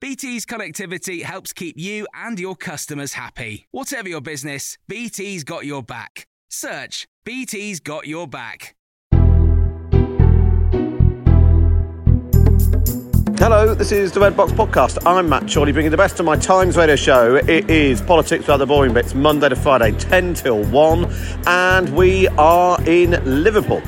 BT's connectivity helps keep you and your customers happy. Whatever your business, BT's got your back. Search BT's got your back. Hello, this is the Red Box Podcast. I'm Matt Chorley, bringing the best of my Times radio show. It is Politics Without the Boring Bits, Monday to Friday, 10 till 1. And we are in Liverpool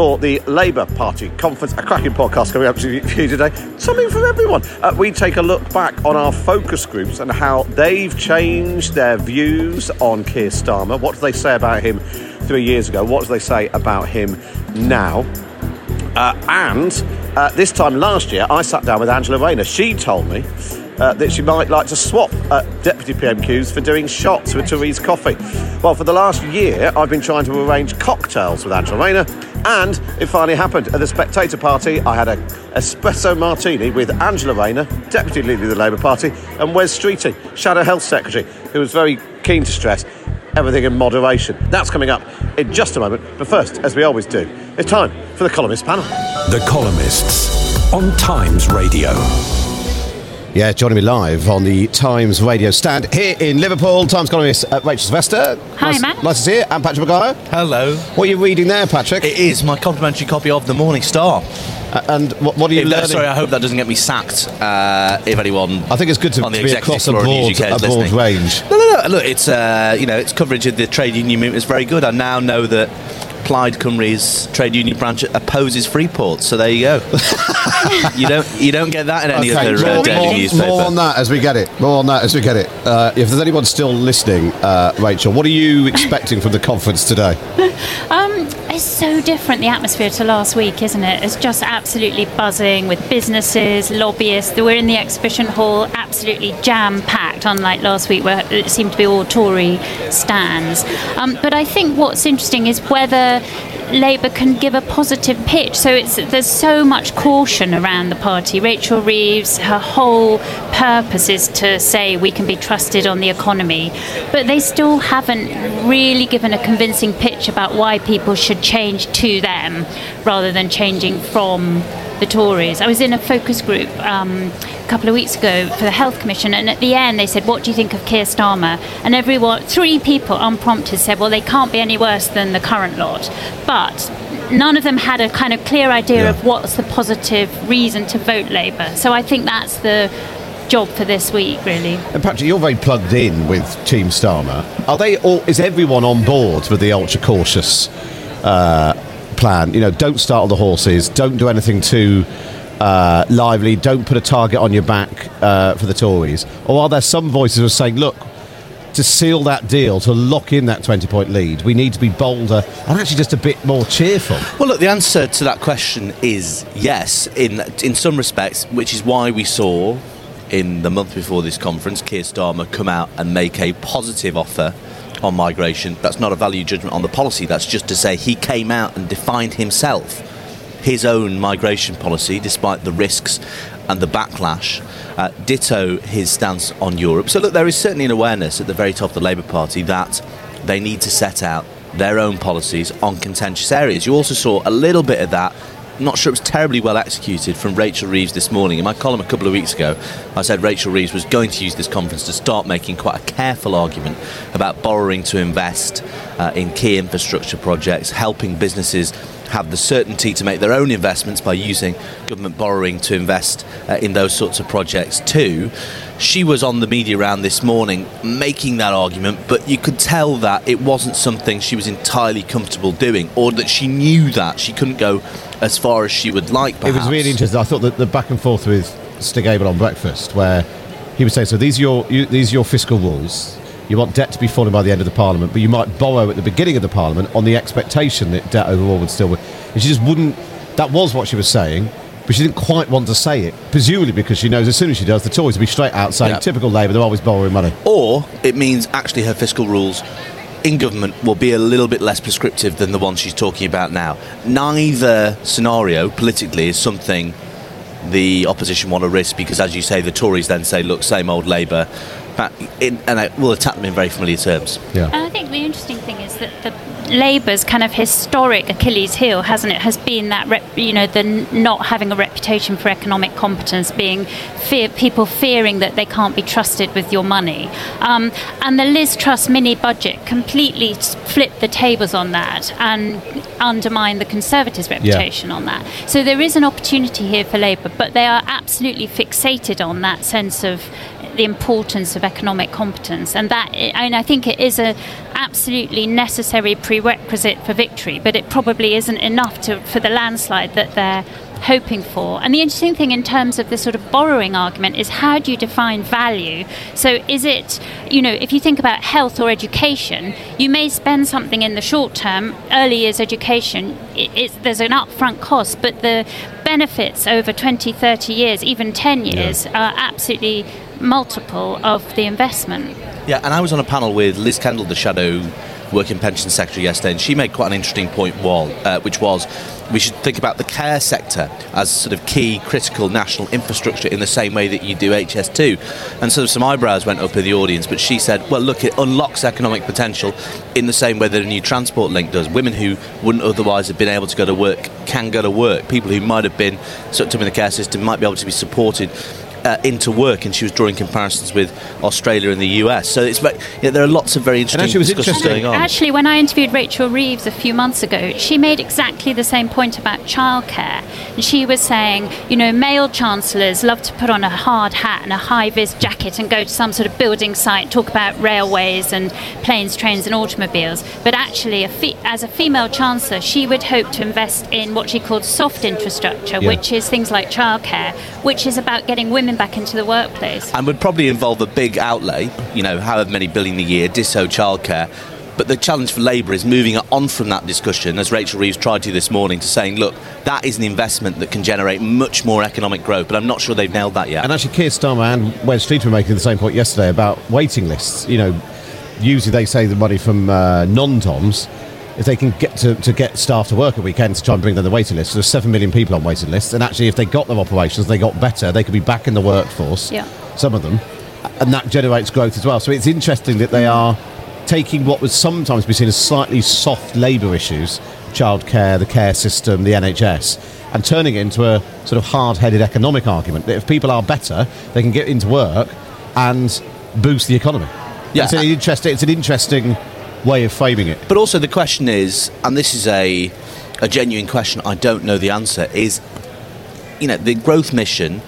for the Labour Party conference. A cracking podcast coming up to you today. Something for everyone. Uh, we take a look back on our focus groups and how they've changed their views on Keir Starmer. What do they say about him three years ago? What do they say about him now? Uh, and uh, this time last year, I sat down with Angela Rayner. She told me uh, that she might like to swap uh, deputy PMQs for doing shots with Therese Coffey. Well, for the last year, I've been trying to arrange cocktails with Angela Rayner, and it finally happened. At the Spectator Party, I had an espresso martini with Angela Rayner, deputy leader of the Labour Party, and Wes Streeting, Shadow Health Secretary, who was very keen to stress everything in moderation. That's coming up in just a moment. But first, as we always do, it's time for the columnist panel. The Columnists on Times Radio. Yeah, joining me live on the Times radio stand here in Liverpool. Times columnist uh, Rachel Sylvester. Hi, nice, Matt. Nice to see you. And Patrick Maguire. Hello. What are you reading there, Patrick? It is my complimentary copy of The Morning Star. Uh, and what, what are you If learning? sorry, I hope that doesn't get me sacked. Uh, if anyone, I think it's good to, on the to be across a floor of News broad, a broad range. No, no, no. Look, it's uh, you know, its coverage of the trade union movement is very good. I now know that Plaid Cymru's trade union branch opposes Freeport. So there you go. you don't you don't get that in any Okay, other uh, more, daily more- newspaper. more on that as we get it. More on that as we get it. Uh, if there's anyone still listening, uh, Rachel, what are you expecting from the conference today? Um, it's so different the atmosphere to last week, isn't it? It's just absolutely buzzing with businesses, lobbyists. We're in the exhibition hall, absolutely jam packed. Unlike last week, where it seemed to be all Tory stands. Um, but I think what's interesting is whether Labour can give a positive pitch. So it's there's so much caution around the party. Rachel Reeves, her whole purpose is to say we can be trusted on the economy, but they still haven't really given a convincing pitch about why people should change to them rather than changing from the Tories. I was in a focus group um, a couple of weeks ago for the Health Commission, and at the end they said, "What do you think of Keir Starmer?" And everyone, three people unprompted, said, "Well, they can't be any worse than the current lot," but. None of them had a kind of clear idea Yeah. of what's the positive reason to vote Labour. So I think that's the job for this week, really. And Patrick, you're very plugged in with Team Starmer. Are they all? Is everyone on board with the ultra cautious uh, plan? You know, don't startle the horses. Don't do anything too uh, lively. Don't put a target on your back uh, for the Tories. Or are there some voices who are saying, look, to seal that deal, to lock in that 20 point lead, we need to be bolder and actually just a bit more cheerful? Well, look, the answer to that question is yes, in, in some respects, which is why we saw in the month before this conference Keir Starmer come out and make a positive offer on migration. That's not a value judgment on the policy, that's just to say he came out and defined himself his own migration policy, despite the risks and the backlash. Uh, ditto his stance on Europe. So, look, there is certainly an awareness at the very top of the Labour Party that they need to set out their own policies on contentious areas. You also saw a little bit of that not sure it was terribly well executed from Rachel Reeves this morning. In my column a couple of weeks ago, I said Rachel Reeves was going to use this conference to start making quite a careful argument about borrowing to invest uh, in key infrastructure projects, helping businesses have the certainty to make their own investments by using government borrowing to invest uh, in those sorts of projects too. She was on the media round this morning making that argument, but you could tell that it wasn't something she was entirely comfortable doing, or that she knew that she couldn't go as far as she would like. Perhaps. It was really interesting. I thought that the back and forth with Stig Abell on breakfast, where he was saying, "So these are your you, these are your fiscal rules. You want debt to be falling by the end of the parliament, but you might borrow at the beginning of the parliament on the expectation that debt overall would still." And she just wouldn't. That was what she was saying. But she didn't quite want to say it, presumably because she knows as soon as she does, the Tories will be straight out saying, yep. typical Labour, they're always borrowing money. Or it means actually her fiscal rules in government will be a little bit less prescriptive than the one she's talking about now. Neither scenario politically is something the opposition want to risk because, as you say, the Tories then say, look, same old Labour, and I will attack them in very familiar terms. Yeah. And I think the interesting thing is that the Labour's kind of historic Achilles heel, hasn't it, has been that rep, you know the not having a reputation for economic competence, being fear, people fearing that they can't be trusted with your money, um, and the Liz Truss mini budget completely flipped the tables on that and undermined the Conservatives' reputation yeah. on that. So there is an opportunity here for Labour, but they are absolutely fixated on that sense of the importance of economic competence, and that and I think it is a absolutely necessary prerequisite for victory, but it probably isn't enough to, for the landslide that they're hoping for. And the interesting thing in terms of this sort of borrowing argument is how do you define value? So is it, you know, if you think about health or education, you may spend something in the short term, early years education, it, there's an upfront cost, but the benefits over 20, 30 years, even 10 years, yeah. are absolutely multiple of the investment. Yeah, and I was on a panel with Liz Kendall, the Shadow Working Pension Secretary, yesterday, and she made quite an interesting point, wall, uh, which was we should think about the care sector as sort of key critical national infrastructure in the same way that you do HS2. And sort of some eyebrows went up in the audience, but she said, well, look, it unlocks economic potential in the same way that a new transport link does. Women who wouldn't otherwise have been able to go to work can go to work. People who might have been sucked up in the care system might be able to be supported uh, into work, and she was drawing comparisons with Australia and the US. So it's very, yeah, there are lots of very interesting actually, discussions going on. Actually, when I interviewed Rachel Reeves a few months ago, she made exactly the same point about childcare. And she was saying, you know, male chancellors love to put on a hard hat and a high vis jacket and go to some sort of building site, talk about railways and planes, trains, and automobiles. But actually, a fe- as a female chancellor, she would hope to invest in what she called soft infrastructure, yeah. which is things like childcare, which is about getting women back into the workplace. And would probably involve a big outlay, you know, however many billion a year, disso childcare. But the challenge for Labour is moving on from that discussion, as Rachel Reeves tried to this morning, to saying, look, that is an investment that can generate much more economic growth. But I'm not sure they've nailed that yet. And actually, Keir Starmer and Wes Streeting were making the same point yesterday about waiting lists. You know, usually they say the money from uh, non-DOMs if they can get to, to get staff to work at weekends to try and bring them the waiting list. So there's seven million people on waiting lists, and actually, if they got their operations, they got better, they could be back in the workforce. Yeah. Some of them, and that generates growth as well. So it's interesting that they are taking what would sometimes be seen as slightly soft labour issues, childcare, the care system, the NHS, and turning it into a sort of hard-headed economic argument that if people are better, they can get into work and boost the economy. Yeah, it's an interesting. It's an interesting way of framing it. But also the question is, and this is a a genuine question. I don't know the answer. Is you know the growth mission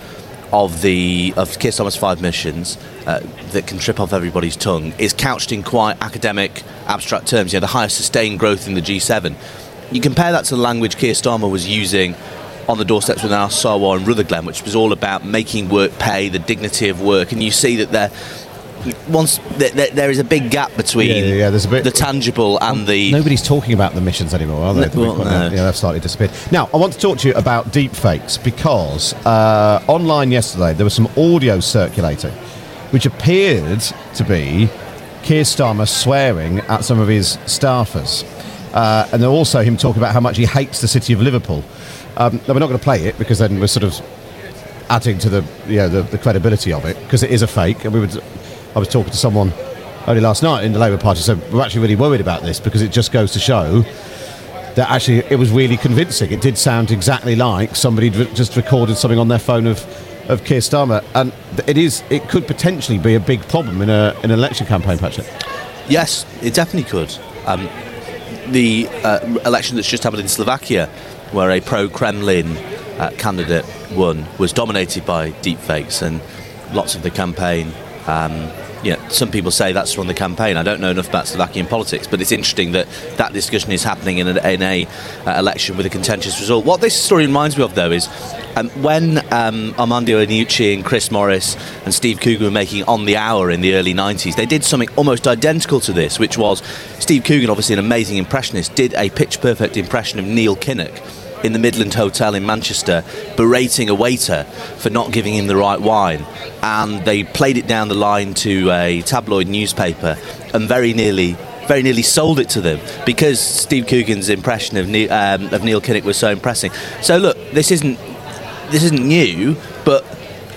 of the of Keir Starmer's five missions uh, that can trip off everybody's tongue is couched in quite academic, abstract terms. You know, the highest sustained growth in the G7. You compare that to the language Keir Starmer was using on the doorsteps with Anas Sarwar and Rutherglen, which was all about making work pay, the dignity of work, and you see that they're once th- th- there is a big gap between Yeah, yeah, yeah, there's a bit- the tangible and the Nobody's talking about the missions anymore, are they? No, well, no. Yeah, they've slightly disappeared. Now, I want to talk to you about deep fakes because uh, online yesterday there was some audio circulating which appeared to be Keir Starmer swearing at some of his staffers. Uh, and then also him talking about how much he hates the city of Liverpool. Um, now, we're not going to play it because then we're sort of adding to the you know, the, the credibility of it because it is a fake. And we would, I was talking to someone only last night in the Labour Party, so we're actually really worried about this because it just goes to show that actually it was really convincing. It did sound exactly like somebody just recorded something on their phone of of Keir Starmer, and it is it could potentially be a big problem in a in an election campaign, Patrick. Yes, it definitely could. Um, the uh, election that's just happened in Slovakia, where a pro-Kremlin uh, candidate won, was dominated by deepfakes, and lots of the campaign. Um, know, some people say that's from the campaign. I don't know enough about Slovakian politics, but it's interesting that that discussion is happening in an in a uh, election with a contentious result. What this story reminds me of, though, is um, when um, Armando Iannucci and Chris Morris and Steve Coogan were making On the Hour in the early 90s, they did something almost identical to this, which was Steve Coogan, obviously an amazing impressionist, did a pitch perfect impression of Neil Kinnock in the Midland Hotel in Manchester, berating a waiter for not giving him the right wine. And they played it down the line to a tabloid newspaper and very nearly. Very nearly sold it to them because Steve Coogan's impression of Neil, um, of Neil Kinnock was so impressive. So look, this isn't this isn't new, but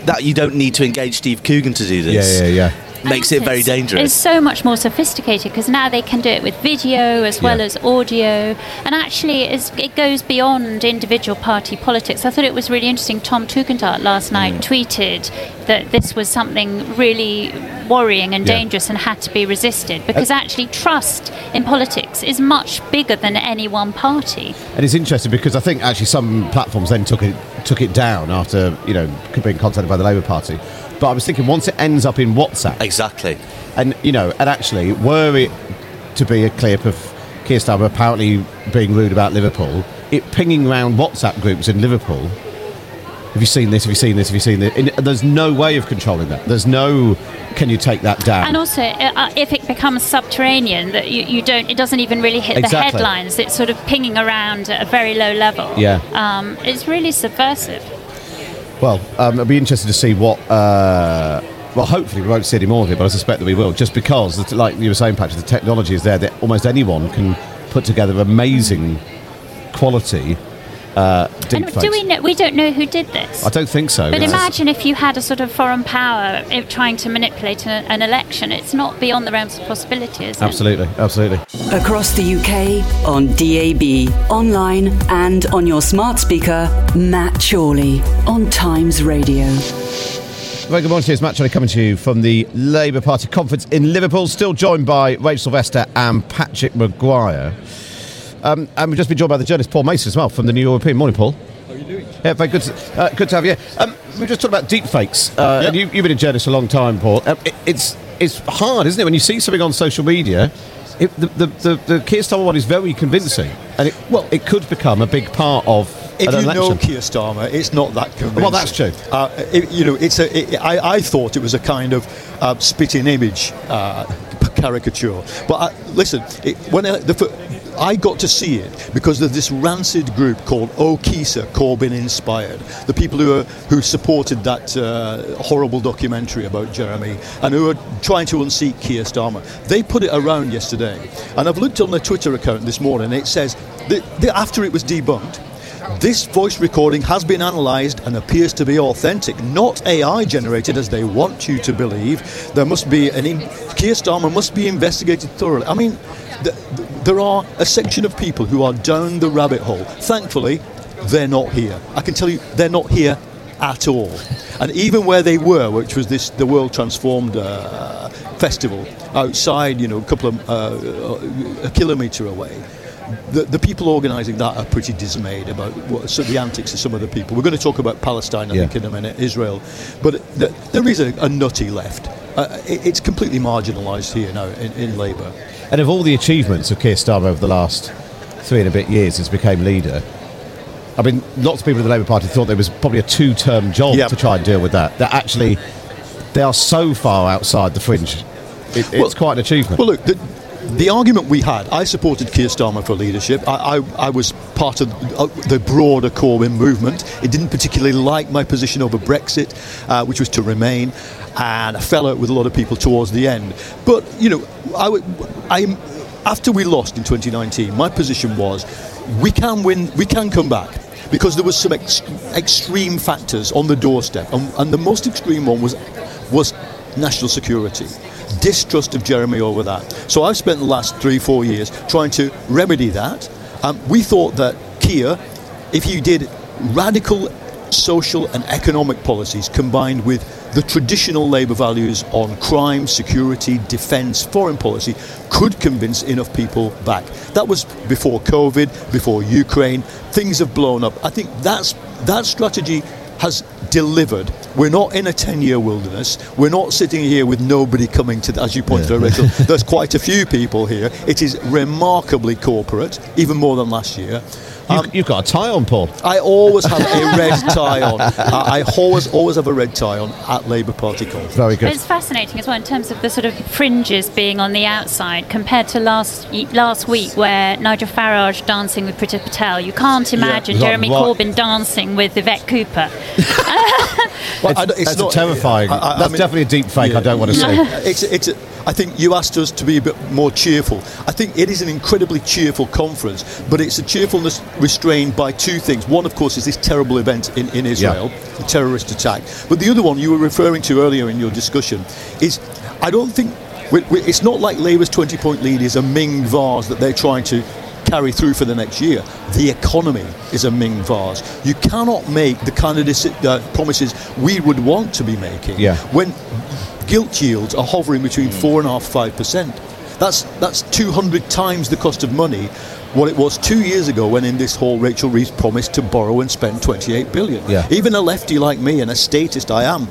that you don't need to engage Steve Coogan to do this. Yeah, yeah, yeah. Makes it very dangerous. It's so much more sophisticated because now they can do it with video as well Yeah. as audio, and actually it goes beyond individual party politics. I thought it was really interesting. Tom Tugendhat last night Mm. tweeted that this was something really worrying and Yeah. dangerous and had to be resisted because actually trust in politics is much bigger than any one party. And it's interesting because I think actually some platforms then took it took it down after you know being contacted by the Labour Party. But I was thinking once it ends up in WhatsApp, exactly. and you know, and actually, were it to be a clip of Keir Starmer apparently being rude about Liverpool, it pinging around WhatsApp groups in Liverpool. Have you seen this? Have you seen this? Have you seen this? And there's no way of controlling that. There's no. Can you take that down? And also, uh, if it becomes subterranean, that you, you don't, it doesn't even really hit the headlines. It's sort of pinging around at a very low level. Yeah. Um, it's really subversive. Well, um, I'll be interested to see what. Uh, well, hopefully we won't see any more of it, but I suspect that we will, just because, like you were saying, Patrick, the technology is there that almost anyone can put together amazing quality uh, And deepfakes. do we know? We don't know who did this. I don't think so. But It's- imagine if you had a sort of foreign power eh, trying to manipulate an, an election. It's not beyond the realms of possibility, is it? Absolutely, absolutely. Across the UK, on DAB, online, and on your smart speaker, Matt Chorley on Times Radio. Very good morning to you. It's Matt Chorley coming to you from the Labour Party conference in Liverpool. Still joined by Rachel Sylvester and Patrick Maguire. Um, and we've just been joined by the journalist Paul Mason as well from the New European. Morning, Paul. How are you doing? Yeah, very good. To, uh, good to have you. Um, we just talked about deepfakes. Uh, and you, you've been a journalist for a long time, Paul. Um, it, it's it's hard, isn't it, when you see something on social media? It, the, the, the, the Keir Starmer one is very convincing, and it, well, it could become a big part of If an you election. know Keir Starmer, it's not that convincing. Well, that's true. Uh, it, you know, it's a. It, I, I thought it was a kind of uh, spitting image uh, caricature. But uh, listen, it, when I, the, fir- I got to see it because of this rancid group called Okisa Corbyn Inspired, the people who are, who supported that uh, horrible documentary about Jeremy and who are trying to unseat Keir Starmer. They put it around yesterday, and I've looked on their Twitter account this morning. It says that, that after it was debunked. This voice recording has been analysed and appears to be authentic, not AI generated as they want you to believe. There must be an. In- Keir Starmer must be investigated thoroughly. I mean, there are a section of people who are down the rabbit hole. Thankfully, they're not here. I can tell you, they're not here at all. And even where they were, which was this the World Transformed uh, Festival outside, you know, a couple of uh, a kilometre away the, the people organising that are pretty dismayed about what, so the antics of some of the people. We're going to talk about Palestine, I Yeah. think, in a minute, Israel. But th- there is a, a nutty left. Uh, it, it's completely marginalised here now in, in Labour. And of all the achievements of Keir Starmer over the last three and a bit years since he became leader, I mean, lots of people in the Labour Party thought there was probably a two-term job Yep. to try and deal with that. That actually, they are so far outside the fringe it, it's quite an achievement. Well, look, the, the argument we had, I supported Keir Starmer for leadership. I, I, I was part of uh, the broader Corbyn movement. It didn't particularly like my position over Brexit, uh, which was to remain, and I fell out with a lot of people towards the end. But, you know, I, I, after we lost in 2019, my position was we can win, we can come back because there was some ex- extreme factors on the doorstep, and, and the most extreme one was was national security. Distrust of Jeremy over that. So I've spent the last three, four years trying to remedy that. Um, we thought that Keir, if you did radical social and economic policies combined with the traditional Labour values on crime, security, defence, foreign policy could convince enough people back. That was before COVID, before Ukraine. Things have blown up. I think that's that strategy has delivered. We're not in a 10 year wilderness. We're not sitting here with nobody coming to, as you pointed yeah. out, Rachel. There's quite a few people here. It is remarkably corporate, even more than last year. Um, you've, got a tie on, Paul. I always have a red tie on. I, I always always have a red tie on at Labour Party calls. Very good. But it's fascinating as well in terms of the sort of fringes being on the outside compared to last last week where Nigel Farage dancing with Priti Patel. You can't imagine yeah, Jeremy what? Corbyn dancing with Yvette Cooper. well, it's, it's not, terrifying. I, I, that's I mean, definitely a deep fake. Yeah, I don't want to say. It's, it's a, I think you asked us to be a bit more cheerful. I think it is an incredibly cheerful conference, but it's a cheerfulness restrained by two things. One, of course, is this terrible event in, in Israel, yeah. the terrorist attack. But the other one you were referring to earlier in your discussion is I don't think it's not like Labour's 20 point lead is a Ming vase that they're trying to carry through for the next year. The economy is a Ming vase. You cannot make the kind of uh, promises we would want to be making yeah. when gilt yields are hovering between four and a half, five percent. That's that's 200 times the cost of money what it was two years ago when in this hall Rachel Reeves promised to borrow and spend 28 billion. Yeah. Even a lefty like me and a statist I am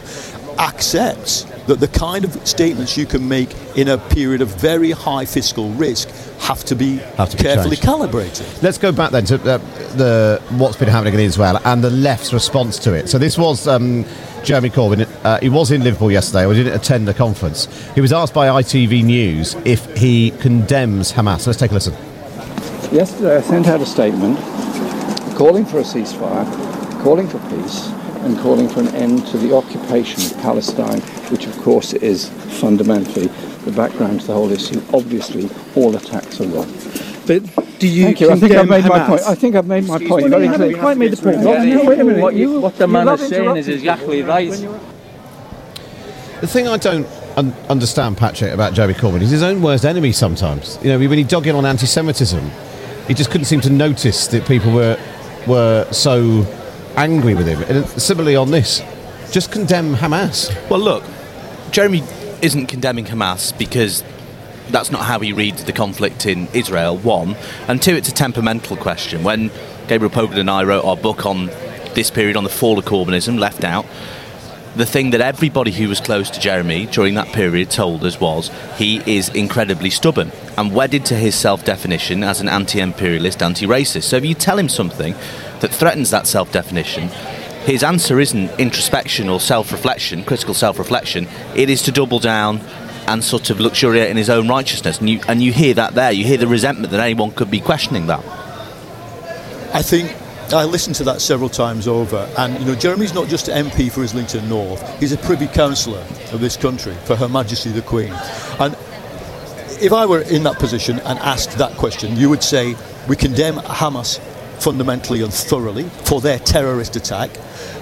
accepts that the kind of statements you can make in a period of very high fiscal risk have to be, have to be carefully changed. calibrated. Let's go back then to uh, the what's been happening in Israel and the left's response to it. So this was um, Jeremy Corbyn. Uh, he was in Liverpool yesterday. We didn't attend the conference. He was asked by ITV News if he condemns Hamas. Let's take a listen. Yesterday, I sent out a statement calling for a ceasefire, calling for peace, and calling for an end to the occupation of Palestine, which, of course, is fundamentally the background to the whole issue. Obviously, all attacks are wrong. But do you? Thank you. I think I've made Hamas? my point. I think I've made my Excuse point very clearly. You quite made the point. Yeah, no, wait a minute. What, you, what the man is saying is exactly right. The thing I don't un- understand, Patrick, about Jeremy Corbyn is his own worst enemy sometimes. You know, when he dug in on anti-Semitism, he just couldn't seem to notice that people were were so angry with him. And similarly on this, just condemn Hamas. Well, look, Jeremy isn't condemning Hamas because that's not how he reads the conflict in Israel, one. And two, it's a temperamental question. When Gabriel Pogrund and I wrote our book on this period on the fall of Corbynism, left out, the thing that everybody who was close to Jeremy during that period told us was he is incredibly stubborn and wedded to his self definition as an anti imperialist, anti racist. So if you tell him something that threatens that self definition, his answer isn't introspection or self reflection, critical self reflection, it is to double down and sort of luxuriate in his own righteousness. And you, and you hear that there. You hear the resentment that anyone could be questioning that. I think I listened to that several times over, and you know, Jeremy's not just an MP for Islington North; he's a Privy Councillor of this country for Her Majesty the Queen. And if I were in that position and asked that question, you would say we condemn Hamas fundamentally and thoroughly for their terrorist attack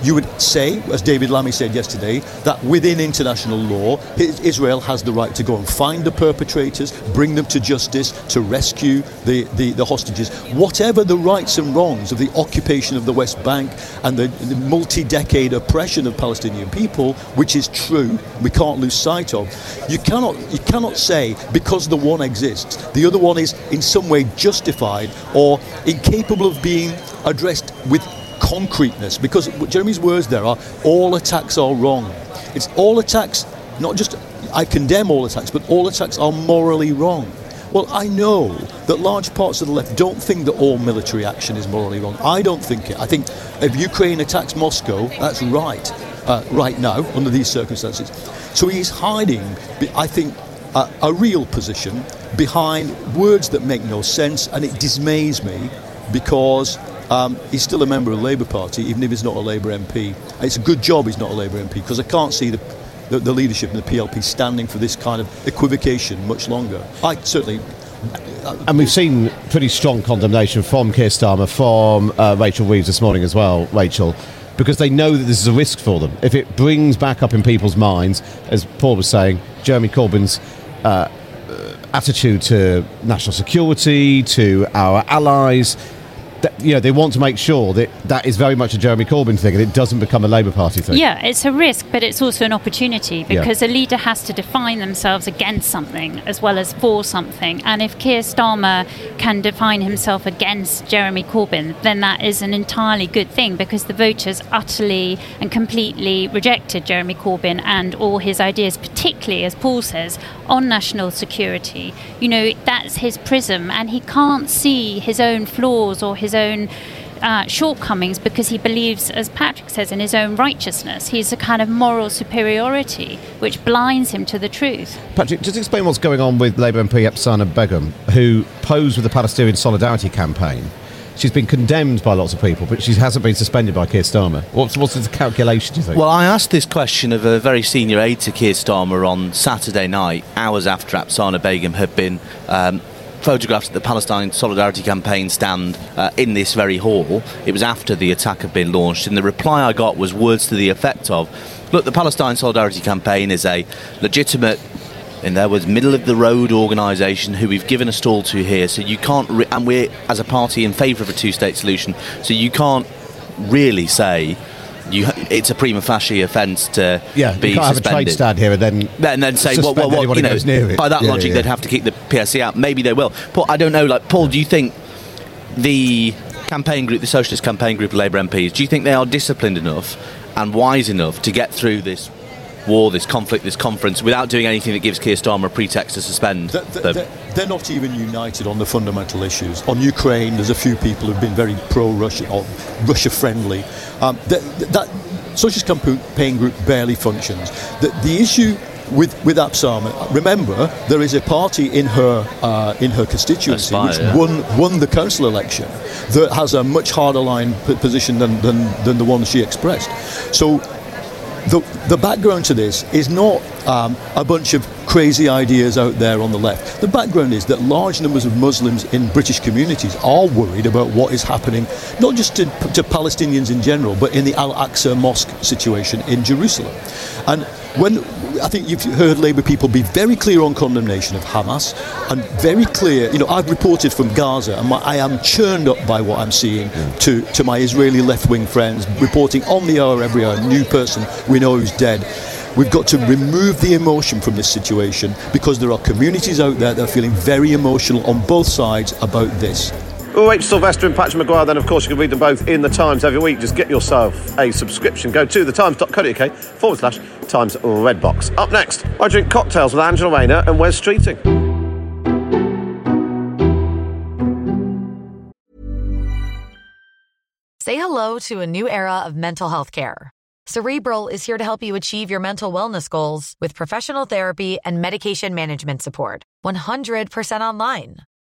you would say, as David Lammy said yesterday, that within international law, Israel has the right to go and find the perpetrators, bring them to justice, to rescue the, the, the hostages. Whatever the rights and wrongs of the occupation of the West Bank and the, the multi decade oppression of Palestinian people, which is true, we can't lose sight of, you cannot, you cannot say because the one exists, the other one is in some way justified or incapable of being addressed with concreteness because Jeremy's words there are all attacks are wrong. It's all attacks, not just I condemn all attacks, but all attacks are morally wrong. Well, I know that large parts of the left don't think that all military action is morally wrong. I don't think it. I think if Ukraine attacks Moscow, that's right, uh, right now, under these circumstances. So he's hiding, I think, a, a real position behind words that make no sense, and it dismays me because um, he's still a member of the Labour Party, even if he's not a Labour MP. It's a good job he's not a Labour MP because I can't see the, the, the leadership in the PLP standing for this kind of equivocation much longer. I certainly And we've seen pretty strong condemnation from Keir Starmer, from uh, Rachel Reeves this morning as well, Rachel, because they know that this is a risk for them. If it brings back up in people's minds, as Paul was saying, Jeremy Corbyn's uh, uh, attitude to national security, to our allies, you know, they want to make sure that that is very much a Jeremy Corbyn thing and it doesn't become a Labour Party thing. Yeah, it's a risk, but it's also an opportunity Yeah. because a leader has to define themselves against something as well as for something. And if Keir Starmer can define himself against Jeremy Corbyn, then that is an entirely good thing because the voters utterly and completely rejected Jeremy Corbyn and all his ideas, particularly, as Paul says, on national security. You know, that's his prism, and he can't see his own flaws or his own uh, shortcomings because he believes, as Patrick says, in his own righteousness. He's a kind of moral superiority which blinds him to the truth. Patrick, just explain what's going on with Labour MP Apsana Begum, who posed with the Palestinian Solidarity Campaign. She's been condemned by lots of people, but she hasn't been suspended by Keir Starmer. What's, what's the calculation, do you think? Well, I asked this question of a very senior aide to Keir Starmer on Saturday night, hours after Apsana Begum had been um, photographed at the Palestine Solidarity Campaign stand uh, in this very hall. It was after the attack had been launched, and the reply I got was words to the effect of Look, the Palestine Solidarity Campaign is a legitimate in there was middle of the road organisation who we've given a stall to here. So you can't, re- and we're as a party in favour of a two-state solution. So you can't really say you. It's a prima facie offence to yeah, be you can't have a suspended. trade stand here and then and then say, well, well, what, you know, goes near it. by that Yeah, logic, yeah, they'd have to keep the PSC out. Maybe they will. Paul, I don't know. Like, Paul, do you think the campaign group, the Socialist campaign group of Labour MPs, do you think they are disciplined enough and wise enough to get through this war, this conflict, this conference without doing anything that gives Keir Starmer a pretext to suspend Th- th- them? th- they're not even united on the fundamental issues. On Ukraine, there's a few people who've been very pro-Russia or Russia-friendly. Um, th- th- that socialist campaign group barely functions. The, the issue with with Apsana, remember there is a party in her uh, in her constituency Aspire, which yeah. won won the council election that has a much harder line p- position than, than than the one she expressed. So the, the background to this is not um, a bunch of crazy ideas out there on the left. The background is that large numbers of Muslims in British communities are worried about what is happening, not just to, to Palestinians in general, but in the Al Aqsa Mosque situation in Jerusalem. And when I think you've heard Labour people be very clear on condemnation of Hamas and very clear, you know, I've reported from Gaza and my, I am churned up by what I'm seeing to, to my Israeli left wing friends reporting on the hour every hour, new person we know who's dead. We've got to remove the emotion from this situation because there are communities out there that are feeling very emotional on both sides about this. Rachel Sylvester and Patrick Maguire, then of course you can read them both in the Times every week. Just get yourself a subscription. Go to thetimes.co.uk forward slash Times Redbox. Up next, I drink cocktails with Angela Rayner and Wes Streeting. Say hello to a new era of mental health care. Cerebral is here to help you achieve your mental wellness goals with professional therapy and medication management support. 100% online.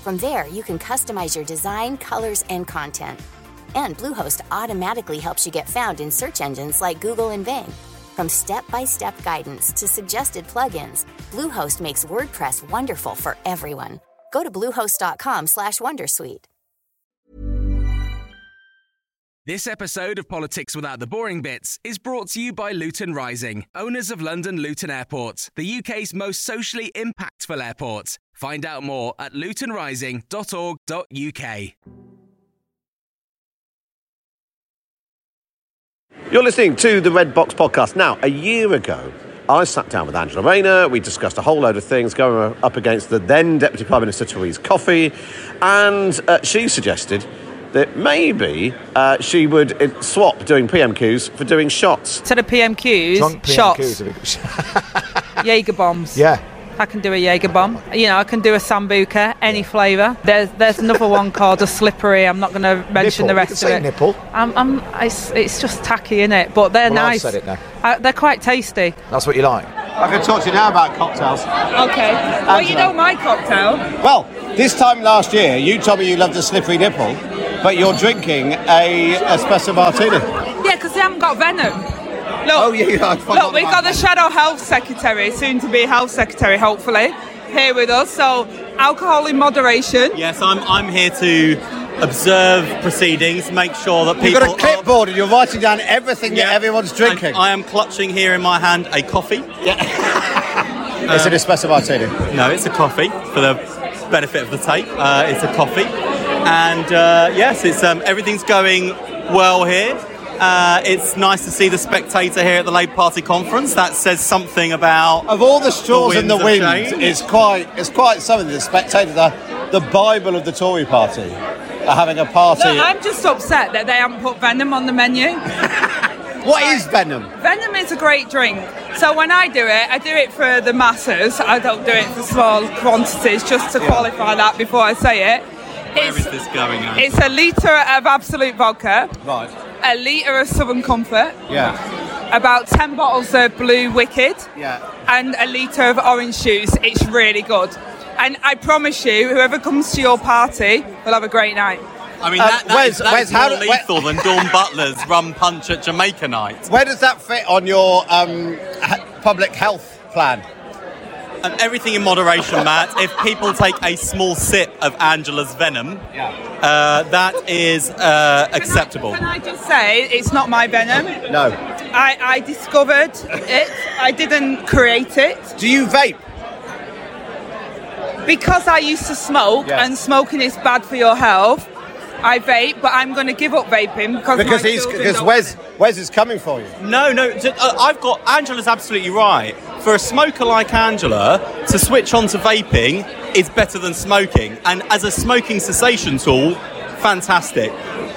From there, you can customize your design, colors, and content. And Bluehost automatically helps you get found in search engines like Google and Bing. From step-by-step guidance to suggested plugins, Bluehost makes WordPress wonderful for everyone. go to bluehost.com slash wondersuite. This episode of Politics Without the Boring Bits is brought to you by Luton Rising, owners of London Luton Airport, the UK's most socially impactful airport. Find out more at lutonrising.org.uk. You're listening to the Red Box podcast. Now, a year ago, I sat down with Angela Rayner. We discussed a whole load of things going up against the then Deputy Prime Minister Therese Coffey, and uh, she suggested that maybe uh, she would uh, swap doing PMQs for doing shots. Instead of PMQs, Drunk shots. PMQs. Jaeger bombs. yeah. I can do a Jaeger bomb. You know, I can do a Sambuca, any flavour. There's there's another one called a slippery. I'm not going to mention Nipple. the You rest can of say it. nipple. I'm, I'm, it's, it's just tacky, is it? But they're Well, I've nice. said it now. Uh, they're quite tasty. That's what you like. I can talk to you now about cocktails. Okay. Well, you know my cocktail. Well, this time last year, you told me you loved a slippery nipple, but you're drinking a espresso martini. Yeah, because they haven't got venom. Look, Oh, yeah, yeah, look, we've got the Shadow Health Secretary, soon to be Health Secretary, hopefully, here with us. So, alcohol in moderation. Yes, I'm, I'm here to observe proceedings, make sure that people. You've got a clipboard and you're writing down everything Yeah. that everyone's drinking. And I am clutching here in my hand a coffee. Yeah. it's an espresso martini. No, it's a coffee for the benefit of the tape. Uh, it's a coffee, and uh, yes, it's um, everything's going well here. Uh, it's nice to see the spectator here at the Labour Party conference. That says something about Of all the straws in the wind, of change. it's quite it's quite something. The spectator, the, the Bible of the Tory party, are having a party. Look, I'm just upset that they haven't put venom on the menu. what is venom? Venom is a great drink. So when I do it, I do it for the masses. I don't do it for small quantities, just to qualify that before I say it. Where It's, is this going? Ange? it's a litre of Absolut Vodka, Right. A litre of Southern Comfort, Yeah. about 10 bottles of Blue WKD, Yeah. and a litre of orange juice. It's really good. And I promise you, whoever comes to your party will have a great night. I mean, Um, that, that Wes- is- that Wes, is how more do- Wes- lethal than Dawn Butler's rum punch at Jamaica night. Where does that fit on your um, public health plan? And everything in moderation, Matt. If people take a small sip of Angela's venom, uh, that is uh, acceptable. Can I just say, it's not my venom. No. I, I discovered it. I didn't create it. Do you vape? Because I used to smoke, Yes. and smoking is bad for your health. I vape, but I'm going to give up vaping because Because he's because Wes Wes is coming for you. No, no, j- uh, I've got Angela's absolutely right. For a smoker like Angela, to switch on to vaping is better than smoking, and as a smoking cessation tool, fantastic.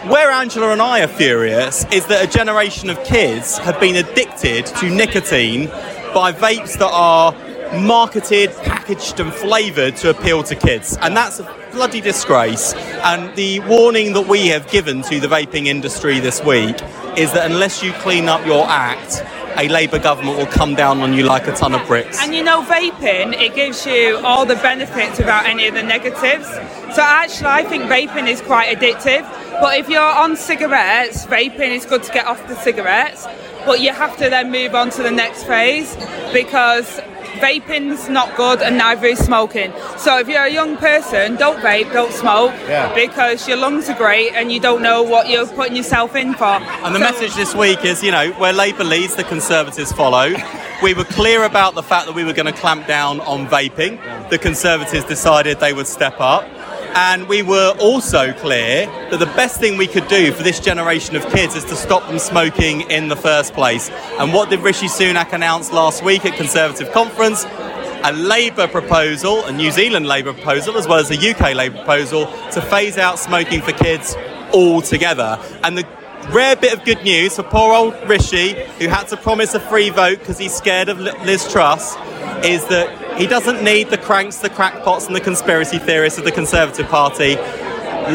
Where Angela and I are furious is that a generation of kids have been addicted to nicotine by vapes that are marketed, packaged, and flavoured to appeal to kids, and that's a bloody disgrace. And the warning that we have given to the vaping industry this week is that unless you clean up your act, a Labour government will come down on you like a ton of bricks. And you know, vaping, it gives you all the benefits without any of the negatives. So actually, I think vaping is quite addictive. But if you're on cigarettes, vaping is good to get off the cigarettes. But you have to then move on to the next phase because vaping's not good and neither is smoking. So if you're a young person, don't vape, don't smoke Yeah. because your lungs are great and you don't know what you're putting yourself in for. And the So- message this week is, you know, where Labour leads, the Conservatives follow. We were clear about the fact that we were going to clamp down on vaping. The Conservatives decided they would step up. And we were also clear that the best thing we could do for this generation of kids is to stop them smoking in the first place. And what did Rishi Sunak announce last week at Conservative conference? A Labour proposal, a New Zealand Labour proposal, as well as a UK Labour proposal, to phase out smoking for kids altogether. And the rare bit of good news for poor old Rishi, who had to promise a free vote because he's scared of Liz Truss, is that he doesn't need the cranks, the crackpots, and the conspiracy theorists of the Conservative Party.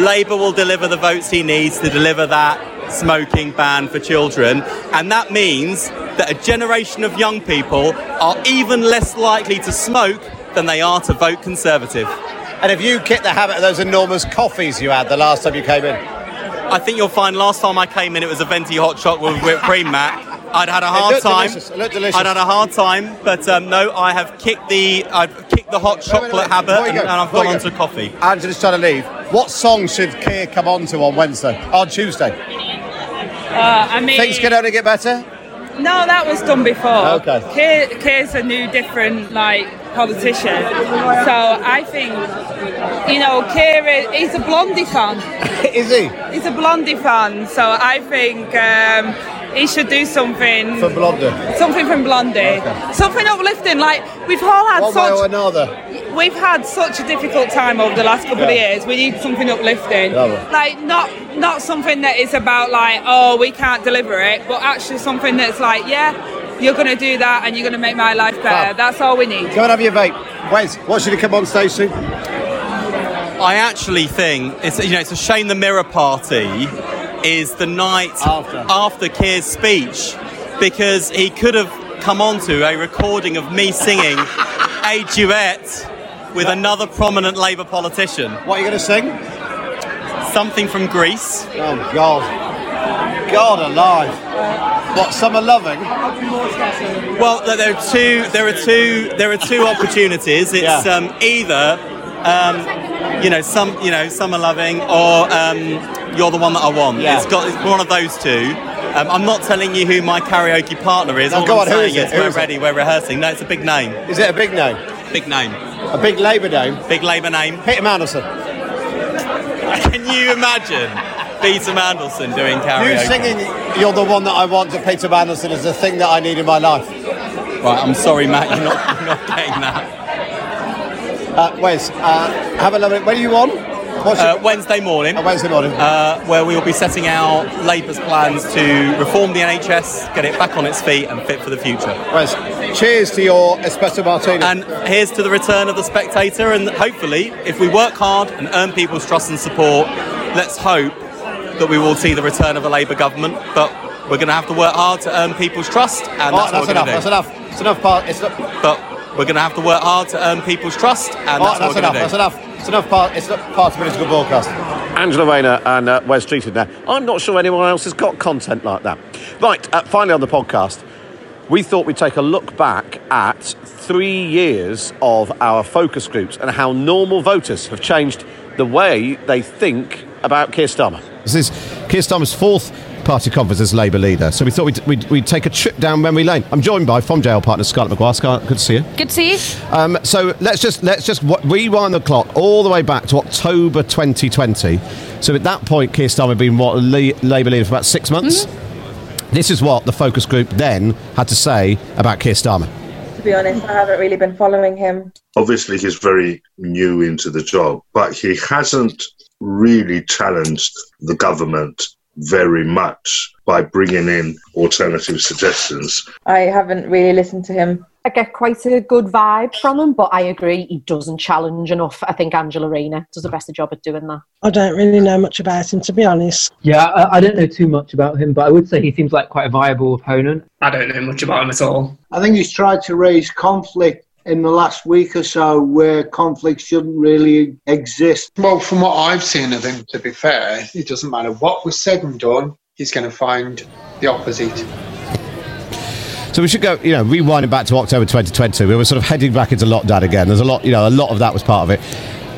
Labour will deliver the votes he needs to deliver that smoking ban for children. And that means that a generation of young people are even less likely to smoke than they are to vote Conservative. And have you kicked the habit of those enormous coffees you had the last time you came in? I think you'll find last time I came in it was a venti hot chocolate with whipped cream, Matt. I'd had a hard looked time. delicious, it delicious. I'd had a hard time, but um, no, I have kicked the I've kicked the hot chocolate habit, Before you and, go, and I've before gone you on to go. coffee. Angela's trying to leave. What song should Keir come on to on Wednesday? On Tuesday? Uh, I mean, Things can only get better? No, that was done before. Okay. Keir, Keir's a new, different, like, politician. So I think, you know, is, he's a Blondie fan. is he? He's a Blondie fan. So I think um, he should do something. For Blondie. Something from Blondie. Something uplifting. Like, we've all had One way such. or another. We've had such a difficult time over the last couple of years. We need something uplifting, Yeah. like not not something that is about like oh we can't deliver it, but actually something that's like yeah, you're going to do that and you're going to make my life better. Fab. That's all we need. Go and have your vape. Wes, what should he come on stage to? I actually think it's you know it's a shame the mirror party is the night After. after Keir's speech because he could have come on to a recording of me singing a duet with another prominent Labour politician. What are you going to sing? Something from Grease. Oh, God. God alive. What, summer loving? Well, there are two. There are two. There are two opportunities. It's Yeah. um, either, um, you know, some, you know, summer loving, or um, you're the one that I want. Yeah. It's got it's one of those two. Um, I'm not telling you who my karaoke partner is. No, All go I'm on, who saying is it? is Who we're is it? ready. We're rehearsing. No, it's a big name. Is it a big name? Big name. A big Labour name? Big Labour name. Peter Mandelson. Can you imagine Peter Mandelson doing karaoke? You singing You're the One That I Want to Peter Mandelson is the thing that I need in my life. Right, I'm sorry, Matt. You're not, you're not getting that. Uh, Wes, uh, have a lovely... When are you on? Uh, Wednesday morning. Wednesday morning. Uh, where we will be setting out Labour's plans to reform the NHS, get it back on its feet, and fit for the future. Wes, cheers to your espresso martini. And here's to the return of the spectator, and hopefully, if we work hard and earn people's trust and support, let's hope that we will see the return of a Labour government. But we're going to have to work hard to earn people's trust, and All right, that's, that's what we're enough. going That's to do. enough. It's enough. Part. It's not, But we're going to have to work hard to earn people's trust, and All right, that's, what that's we're enough. going to That's enough. It's enough part. It's not part of political broadcast. Angela Rayner and uh, Wes Streeting there. I'm not sure anyone else has got content like that. Right. Uh, finally, on the podcast, we thought we'd take a look back at three years of our focus groups and how normal voters have changed the way they think about Keir Starmer. This is Keir Starmer's fourth party conference as Labour leader. So we thought we'd, we'd, we'd take a trip down memory lane. I'm joined by from JL Partners Scarlett Maguire. Scarlett, good to see you. Good to see you. Um, so let's just let's just w- rewind the clock all the way back to October 2020. So at that point, Keir Starmer had been what Le- Labour leader for about six months. This is what the focus group then had to say about Keir Starmer. To be honest, I haven't really been following him. Obviously, he's very new into the job, but he hasn't really challenged the government very much by bringing in alternative suggestions. I haven't really listened to him. I get quite a good vibe from him, but I agree he doesn't challenge enough. I think Angela Rayner does a better job at doing that. I don't really know much about him, to be honest. Yeah, I, I don't know too much about him, but I would say he seems like quite a viable opponent. I don't know much about him at all. I think he's tried to raise conflict in the last week or so where conflict shouldn't really exist. Well, from what I've seen of him, to be fair, it doesn't matter what was said and done, he's going to find the opposite. So we should go, you know, rewinding back to October 2020. We were sort of heading back into lockdown again. There's a lot, you know, a lot of that was part of it.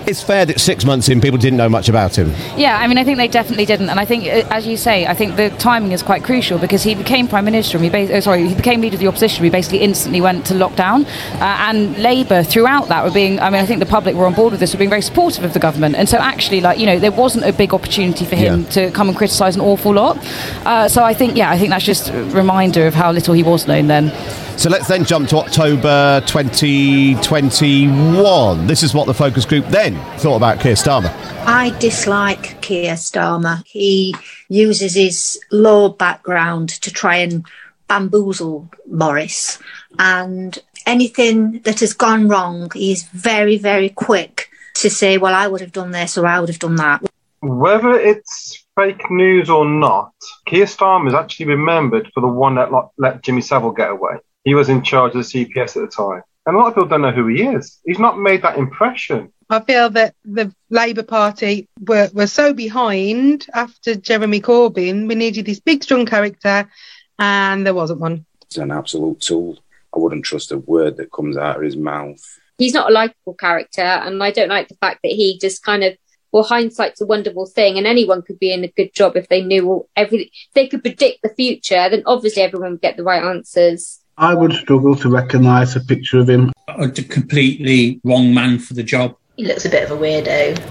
It's fair that six months in, people didn't know much about him. Yeah, I mean, I think they definitely didn't, and I think, uh, as you say, I think the timing is quite crucial because he became prime minister. And we bas- oh, sorry, he became leader of the opposition. We basically instantly went to lockdown, uh, and Labour throughout that were being. I mean, I think the public were on board with this, were being very supportive of the government, and so actually, like you know, there wasn't a big opportunity for him Yeah. to come and criticise an awful lot. Uh, so I think, yeah, I think that's just a reminder of how little he was known then. So let's then jump to October 2021. This is what the focus group then thought about Keir Starmer. I dislike Keir Starmer. He uses his law background to try and bamboozle Boris. And anything that has gone wrong, he's very, very quick to say, well, I would have done this or I would have done that. Whether it's fake news or not, Keir Starmer is actually remembered for the one that let Jimmy Savile get away. He was in charge of the CPS at the time. And a lot of people don't know who he is. He's not made that impression. I feel that the Labour Party were, were so behind after Jeremy Corbyn. We needed this big, strong character, and there wasn't one. He's an absolute tool. I wouldn't trust a word that comes out of his mouth. He's not a likable character, and I don't like the fact that he just kind of well, hindsight's a wonderful thing, and anyone could be in a good job if they knew all, everything. If they could predict the future, then obviously everyone would get the right answers. I would struggle to recognise a picture of him. A completely wrong man for the job. He looks a bit of a weirdo.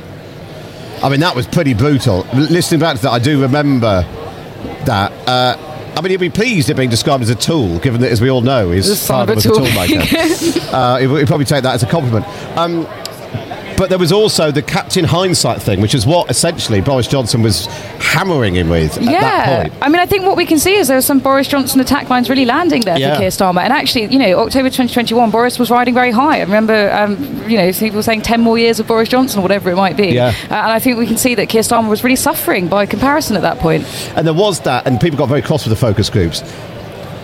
I mean, that was pretty brutal. Listening back to that, I do remember that. Uh, I mean, he'd be pleased at being described as a tool, given that, as we all know, his The son of father a was a tool. toolmaker. uh, he'd, he'd probably take that as a compliment. Um, but there was also the Captain Hindsight thing, which is what essentially Boris Johnson was hammering him with at that Yeah, point. I mean, I think what we can see is there were some Boris Johnson attack lines really landing there Yeah. for Keir Starmer. And actually, you know, October 2021, Boris was riding very high. I remember, um, you know, people saying 10 more years of Boris Johnson or whatever it might be. Yeah. Uh, and I think we can see that Keir Starmer was really suffering by comparison at that point. And there was that, and people got very cross with the focus groups.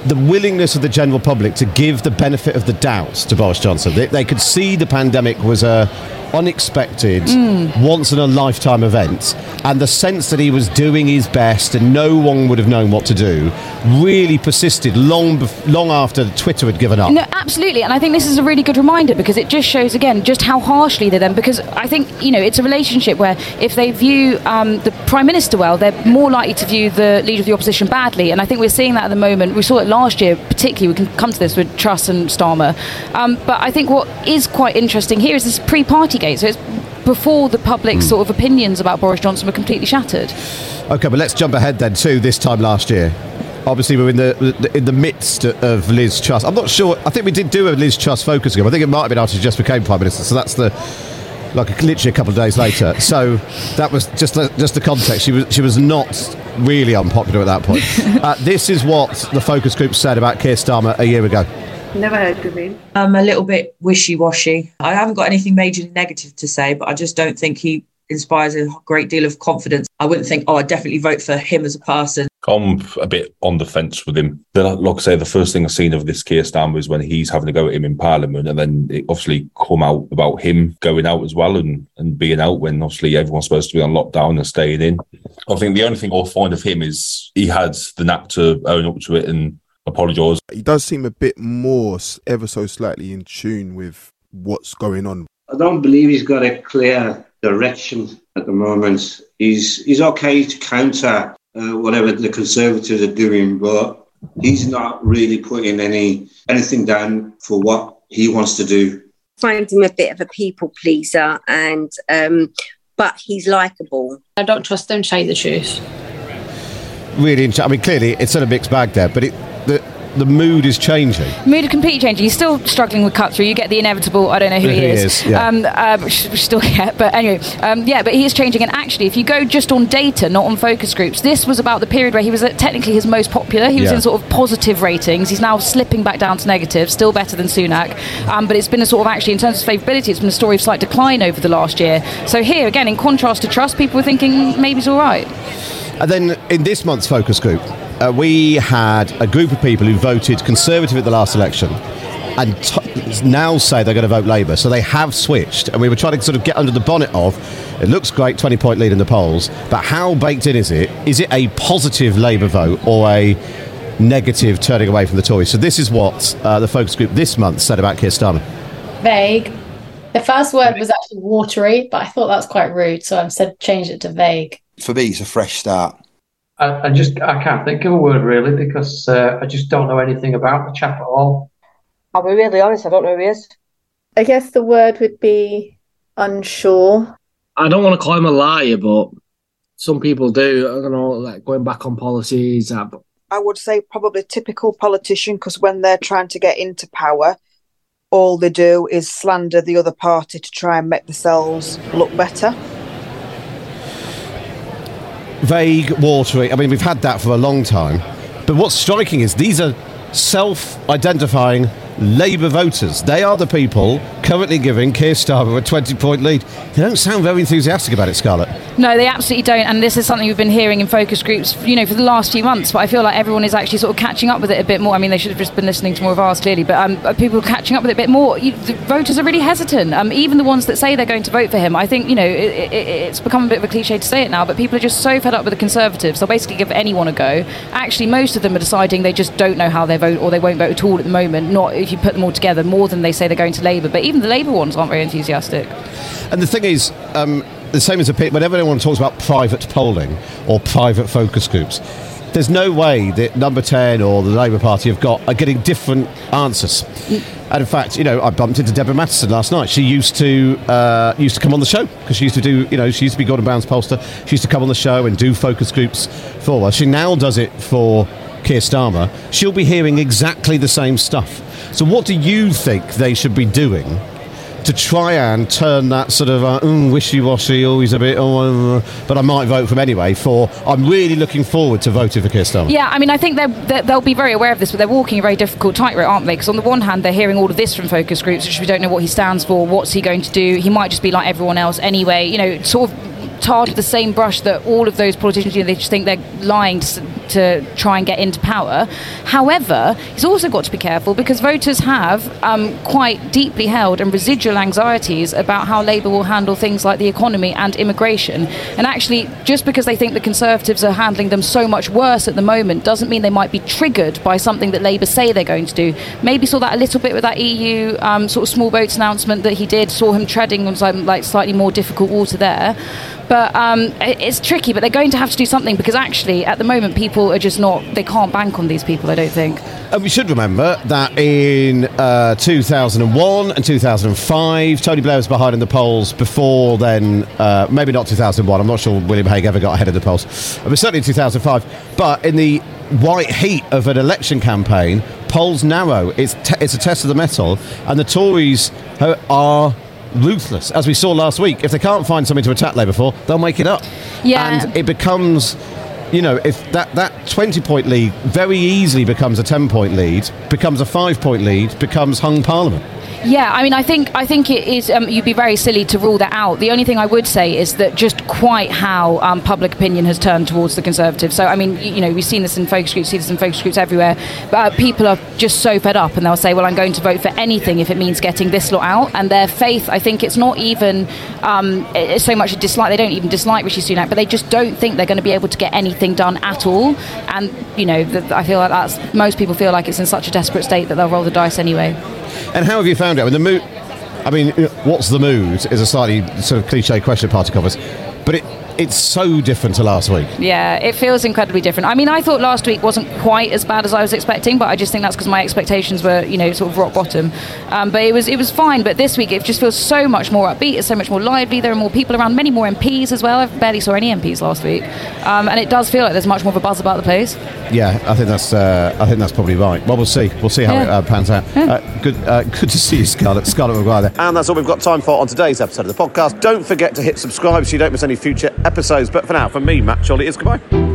The willingness of the general public to give the benefit of the doubt to Boris Johnson. They, they could see the pandemic was a unexpected, Mm. once in a lifetime event, and the sense that he was doing his best and no one would have known what to do really persisted long, long after Twitter had given up. No, absolutely, and I think this is a really good reminder because it just shows again just how harshly they're then. Because I think you know it's a relationship where if they view um, the prime minister well, they're more likely to view the leader of the opposition badly, and I think we're seeing that at the moment. We saw it last year, particularly. We can come to this with Truss and Starmer, um, but I think what is quite interesting here is this pre-party So it's before the public's sort of opinions about Boris Johnson were completely shattered. Okay, but let's jump ahead then to this time last year. Obviously, we're in the in the midst of Liz Truss. I'm not sure. I think we did do a Liz Truss focus group. I think it might have been after she just became prime minister. So that's the like literally a couple of days later. So that was just the, just the context. She was she was not really unpopular at that point. uh, this is what the focus group said about Keir Starmer a year ago. Never heard of him. I'm a little bit wishy washy. I haven't got anything majorly negative to say, but I just don't think he inspires a great deal of confidence. I wouldn't think, oh, I'd definitely vote for him as a person. I'm a bit on the fence with him. Like I say, the first thing I've seen of this Keir Starmer is when he's having to go at him in Parliament, and then it obviously come out about him going out as well and, and being out when obviously everyone's supposed to be on lockdown and staying in. I think the only thing I'll find of him is he had the knack to own up to it and apologise. He does seem a bit more, ever so slightly in tune with what's going on. I don't believe he's got a clear direction at the moment. He's he's okay to counter uh, whatever the Conservatives are doing, but he's not really putting any anything down for what he wants to do. find him a bit of a people pleaser and um but he's likable I don't trust him to tell you the truth. Really, int- I mean, clearly it's in a mixed bag there, but it the the mood is changing. Mood is completely changing. He's still struggling with cut through. You get the inevitable. I don't know who he, He is. is, yeah. Um, uh, still get, but anyway, um, yeah. But he is changing. And actually, if you go just on data, not on focus groups, this was about the period where he was technically his most popular. He was Yeah. in sort of positive ratings. He's now slipping back down to negative. Still better than Sunak, um, but it's been a sort of actually in terms of favourability, it's been a story of slight decline over the last year. So here again, in contrast to Truss, people were thinking maybe he's all right. And then in this month's focus group, uh, we had a group of people who voted Conservative at the last election and t- now say they're going to vote Labour. So they have switched. And we were trying to sort of get under the bonnet of it looks great, 20 point lead in the polls, but how baked in is it? Is it a positive Labour vote or a negative turning away from the Tories? So this is what uh, the focus group this month said about Keir Starmer. Vague. The first word was actually watery, but I thought that's quite rude, so I said changed it to vague. For me, it's a fresh start. I, I just I can't think of a word really because uh, I just don't know anything about the chap at all. I'll be really honest, I don't know who he is. I guess the word would be unsure. I don't want to call him a liar, but some people do. I don't know, like going back on policies. Uh, but I would say probably typical politician because when they're trying to get into power, all they do is slander the other party to try and make themselves look better. Vague, watery. I mean, we've had that for a long time. But what's striking is these are self identifying Labour voters. They are the people currently giving Keir Starmer a 20 point lead. They don't sound very enthusiastic about it, Scarlett. No, they absolutely don't. And this is something we've been hearing in focus groups, you know, for the last few months. But I feel like everyone is actually sort of catching up with it a bit more. I mean, they should have just been listening to more of ours, clearly. But um, people catching up with it a bit more. You, the voters are really hesitant. Um, even the ones that say they're going to vote for him. I think, you know, it, it, it's become a bit of a cliche to say it now, but people are just so fed up with the Conservatives. They'll basically give anyone a go. Actually, most of them are deciding they just don't know how they vote or they won't vote at all at the moment. Not if you put them all together, more than they say they're going to Labour. But even the Labour ones aren't very enthusiastic. And the thing is, um, the same as a whenever anyone talks about private polling or private focus groups, there's no way that Number 10 or the Labour Party have got are getting different answers. And in fact, you know, I bumped into Deborah Mattinson last night. She used to uh, used to come on the show because she used to do, you know, she used to be Gordon Brown's pollster. She used to come on the show and do focus groups for us. She now does it for Keir Starmer. She'll be hearing exactly the same stuff. So, what do you think they should be doing to try and turn that sort of uh, mm, wishy-washy, always a bit, oh, uh, but I might vote for him anyway. For I'm really looking forward to voting for Keir Starmer. Yeah, I mean, I think they're, they'll be very aware of this, but they're walking a very difficult tightrope, aren't they? Because on the one hand, they're hearing all of this from focus groups, which we don't know what he stands for, what's he going to do. He might just be like everyone else anyway. You know, sort of tarred with the same brush that all of those politicians, you know, they just think they're lying to, to try and get into power. However, he's also got to be careful because voters have um, quite deeply held and residual anxieties about how Labour will handle things like the economy and immigration. And actually, just because they think the Conservatives are handling them so much worse at the moment doesn't mean they might be triggered by something that Labour say they're going to do. Maybe saw that a little bit with that EU um, sort of small boats announcement that he did, saw him treading on some like slightly more difficult water there. But um, it's tricky, but they're going to have to do something because actually, at the moment, people are just not, they can't bank on these people, I don't think. And we should remember that in uh, 2001 and 2005, Tony Blair was behind in the polls before then. Uh, maybe not 2001. I'm not sure William Hague ever got ahead of the polls. It was certainly in 2005. But in the white heat of an election campaign, polls narrow. It's, te- it's a test of the mettle. And the Tories are ruthless. As we saw last week, if they can't find something to attack Labour for, they'll make it up. Yeah. And it becomes you know, if that, that 20 point lead very easily becomes a 10 point lead, becomes a 5 point lead, becomes hung parliament. Yeah, I mean, I think I think it is. Um, you'd be very silly to rule that out. The only thing I would say is that just quite how um, public opinion has turned towards the Conservatives. So, I mean, you, you know, we've seen this in focus groups, see this in focus groups everywhere. But uh, people are just so fed up, and they'll say, "Well, I'm going to vote for anything if it means getting this lot out." And their faith, I think, it's not even um, it's so much a dislike. They don't even dislike Rishi Sunak, but they just don't think they're going to be able to get anything done at all. And you know, I feel like that's most people feel like it's in such a desperate state that they'll roll the dice anyway. And how have you found it? I mean, the mood. I mean, what's the mood? Is a slightly sort of cliche question, party covers, but it it's so different to last week. Yeah, it feels incredibly different. I mean, I thought last week wasn't quite as bad as I was expecting, but I just think that's because my expectations were, you know, sort of rock bottom. Um, but it was it was fine. But this week it just feels so much more upbeat. It's so much more lively. There are more people around, many more MPs as well. I barely saw any MPs last week, um, and it does feel like there's much more of a buzz about the place. Yeah, I think that's uh, I think that's probably right. Well, we'll see. We'll see how Yeah. it uh, pans out. Uh, good, uh, good to see you, Scarlett. Scarlett Maguire. There. And that's all we've got time for on today's episode of the podcast. Don't forget to hit subscribe so you don't miss any future episodes. But for now, from me, Matt Chorley, is goodbye.